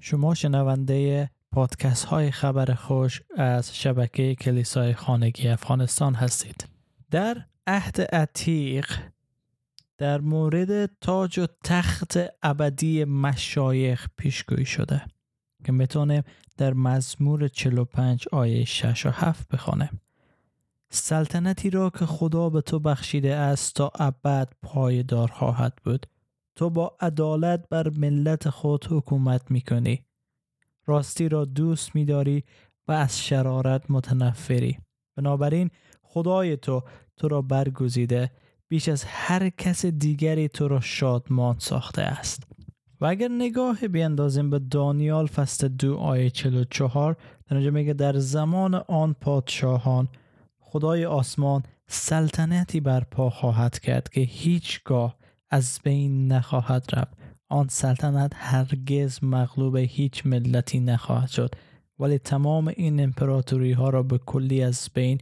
شما شنونده پادکست های خبر خوش از شبکه کلیسای خانگی افغانستان هستید. در عهد عتیق در مورد تاج و تخت ابدی مشایخ پیشگویی شده که می‌تونیم در مزمور 45 آیه 6 و 7 بخوانیم. سلطنتی را که خدا به تو بخشیده است تا ابد پایدار خواهد بود تو با عدالت بر ملت خود حکومت می‌کنی. راستی را دوست میداری و از شرارت متنفری. بنابراین خدای تو تو را برگزیده بیش از هر کس دیگری تو را شادمان ساخته است. و اگر نگاه بیندازیم به دانیال فصل دو آیه 44 در اینجا میگه در زمان آن پادشاهان خدای آسمان سلطنتی برپا خواهد کرد که هیچگاه از بین نخواهد رفت. آن سلطنت هرگز مغلوب هیچ ملتی نخواهد شد. ولی تمام این امپراتوری ها را به کلی از بین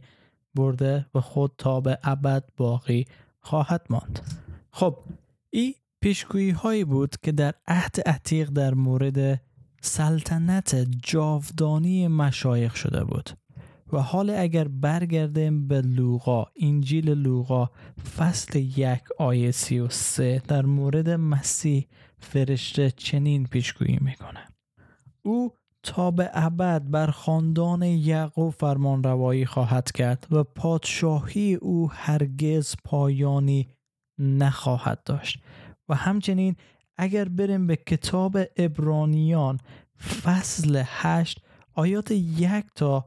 برده و خود تا به ابد باقی خواهد ماند. خب این پیشگویی هایی بود که در عهد عتیق در مورد سلطنت جاودانی مشایخ شده بود. و حال اگر برگردیم به لوقا انجیل لوقا فصل یک آیه سی و سه در مورد مسیح فرشته چنین پیشگویی می‌کنه. او تا به ابد بر خاندان یعقوب فرمان روایی خواهد کرد و پادشاهی او هرگز پایانی نخواهد داشت. و همچنین اگر بریم به کتاب ابرانیان فصل هشت آیات یک تا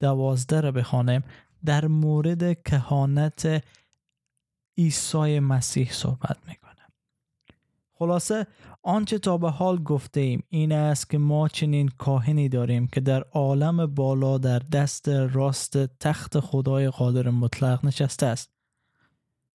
دوازده رو بخوانیم در مورد کهانت عیسی مسیح صحبت می‌کنه خلاصه آنچه تا به حال گفته ایم این است که ما چنین کاهنی داریم که در عالم بالا در دست راست تخت خدای قادر مطلق نشسته است.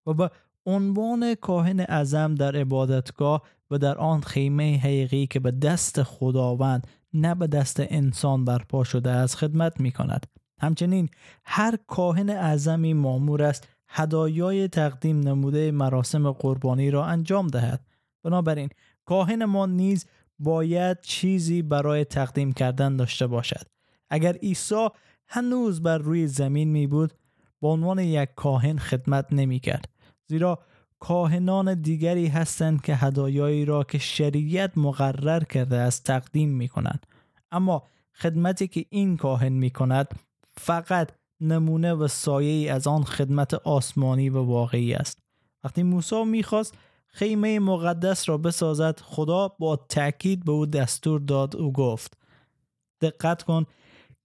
و به عنوان کاهن اعظم در عبادتگاه و در آن خیمه حقیقی که به دست خداوند نه به دست انسان برپا شده است خدمت می کند. همچنین هر کاهن اعظمی مامور است هدایای تقدیم نموده مراسم قربانی را انجام دهد. بنابراین کاهن ما نیز باید چیزی برای تقدیم کردن داشته باشد. اگر عیسی هنوز بر روی زمین می بود به عنوان یک کاهن خدمت نمی کرد. زیرا کاهنان دیگری هستند که هدایایی را که شریعت مقرر کرده است تقدیم می کنند. اما خدمتی که این کاهن می کند فقط نمونه و سایه از آن خدمت آسمانی و واقعی است. وقتی موسی می‌خواست خیمه مقدس را بسازد خدا با تاکید به او دستور داد. او گفت دقت کن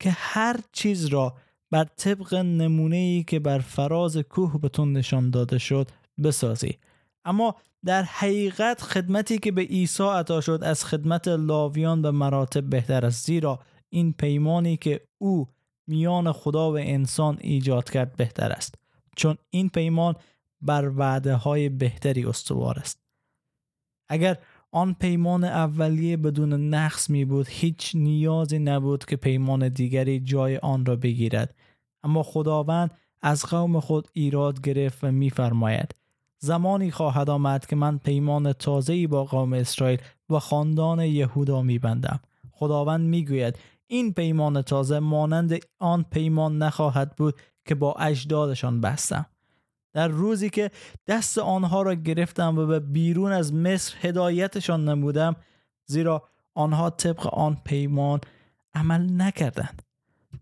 که هر چیز را بر طبق نمونه ای که بر فراز کوه بهتون نشان داده شد بسازی. اما در حقیقت خدمتی که به عیسی عطا شد از خدمت لاویان به مراتب بهتر است زیرا این پیمانی که او میان خدا و انسان ایجاد کرد بهتر است. چون این پیمان بر وعده های بهتری استوار است. اگر آن پیمان اولیه بدون نقص می بود هیچ نیازی نبود که پیمان دیگری جای آن را بگیرد. اما خداوند از قوم خود ایراد گرفت و میفرماید زمانی خواهد آمد که من پیمان تازه‌ای با قوم اسرائیل و خاندان یهودا میبندم خداوند می‌گوید این پیمان تازه مانند آن پیمان نخواهد بود که با اجدادشان بستم. در روزی که دست آنها را گرفتم و به بیرون از مصر هدایتشان نمودم زیرا آنها طبق آن پیمان عمل نکردند.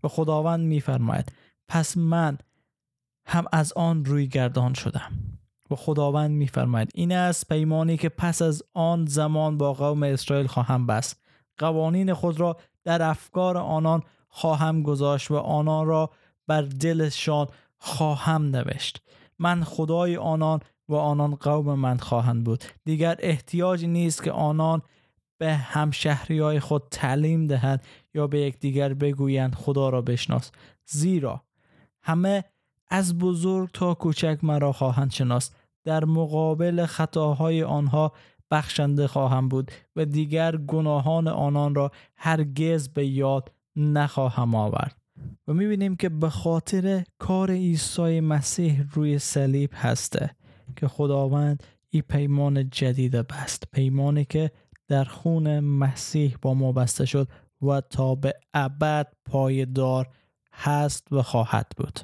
و خداوند میفرماید پس من هم از آن روی گردان شدم. و خداوند میفرماید این است پیمانی که پس از آن زمان با قوم اسرائیل خواهم بست. قوانین خود را در افکار آنان خواهم گذاشت و آنان را بر دلشان خواهم نوشت. من خدای آنان و آنان قوم من خواهند بود. دیگر احتیاجی نیست که آنان به همشهری های خود تعلیم دهند یا به یکدیگر بگویند خدا را بشناس. زیرا همه از بزرگ تا کوچک مرا خواهند شناست در مقابل خطاهای آنها بخشنده خواهم بود و دیگر گناهان آنان را هرگز به یاد نخواهم آورد. و می‌بینیم که به خاطر کار عیسی مسیح روی صلیب هسته که خداوند این پیمان جدید بست پیمانی که در خون مسیح با ما بسته شد و تا به ابد پایدار هست و خواهد بود.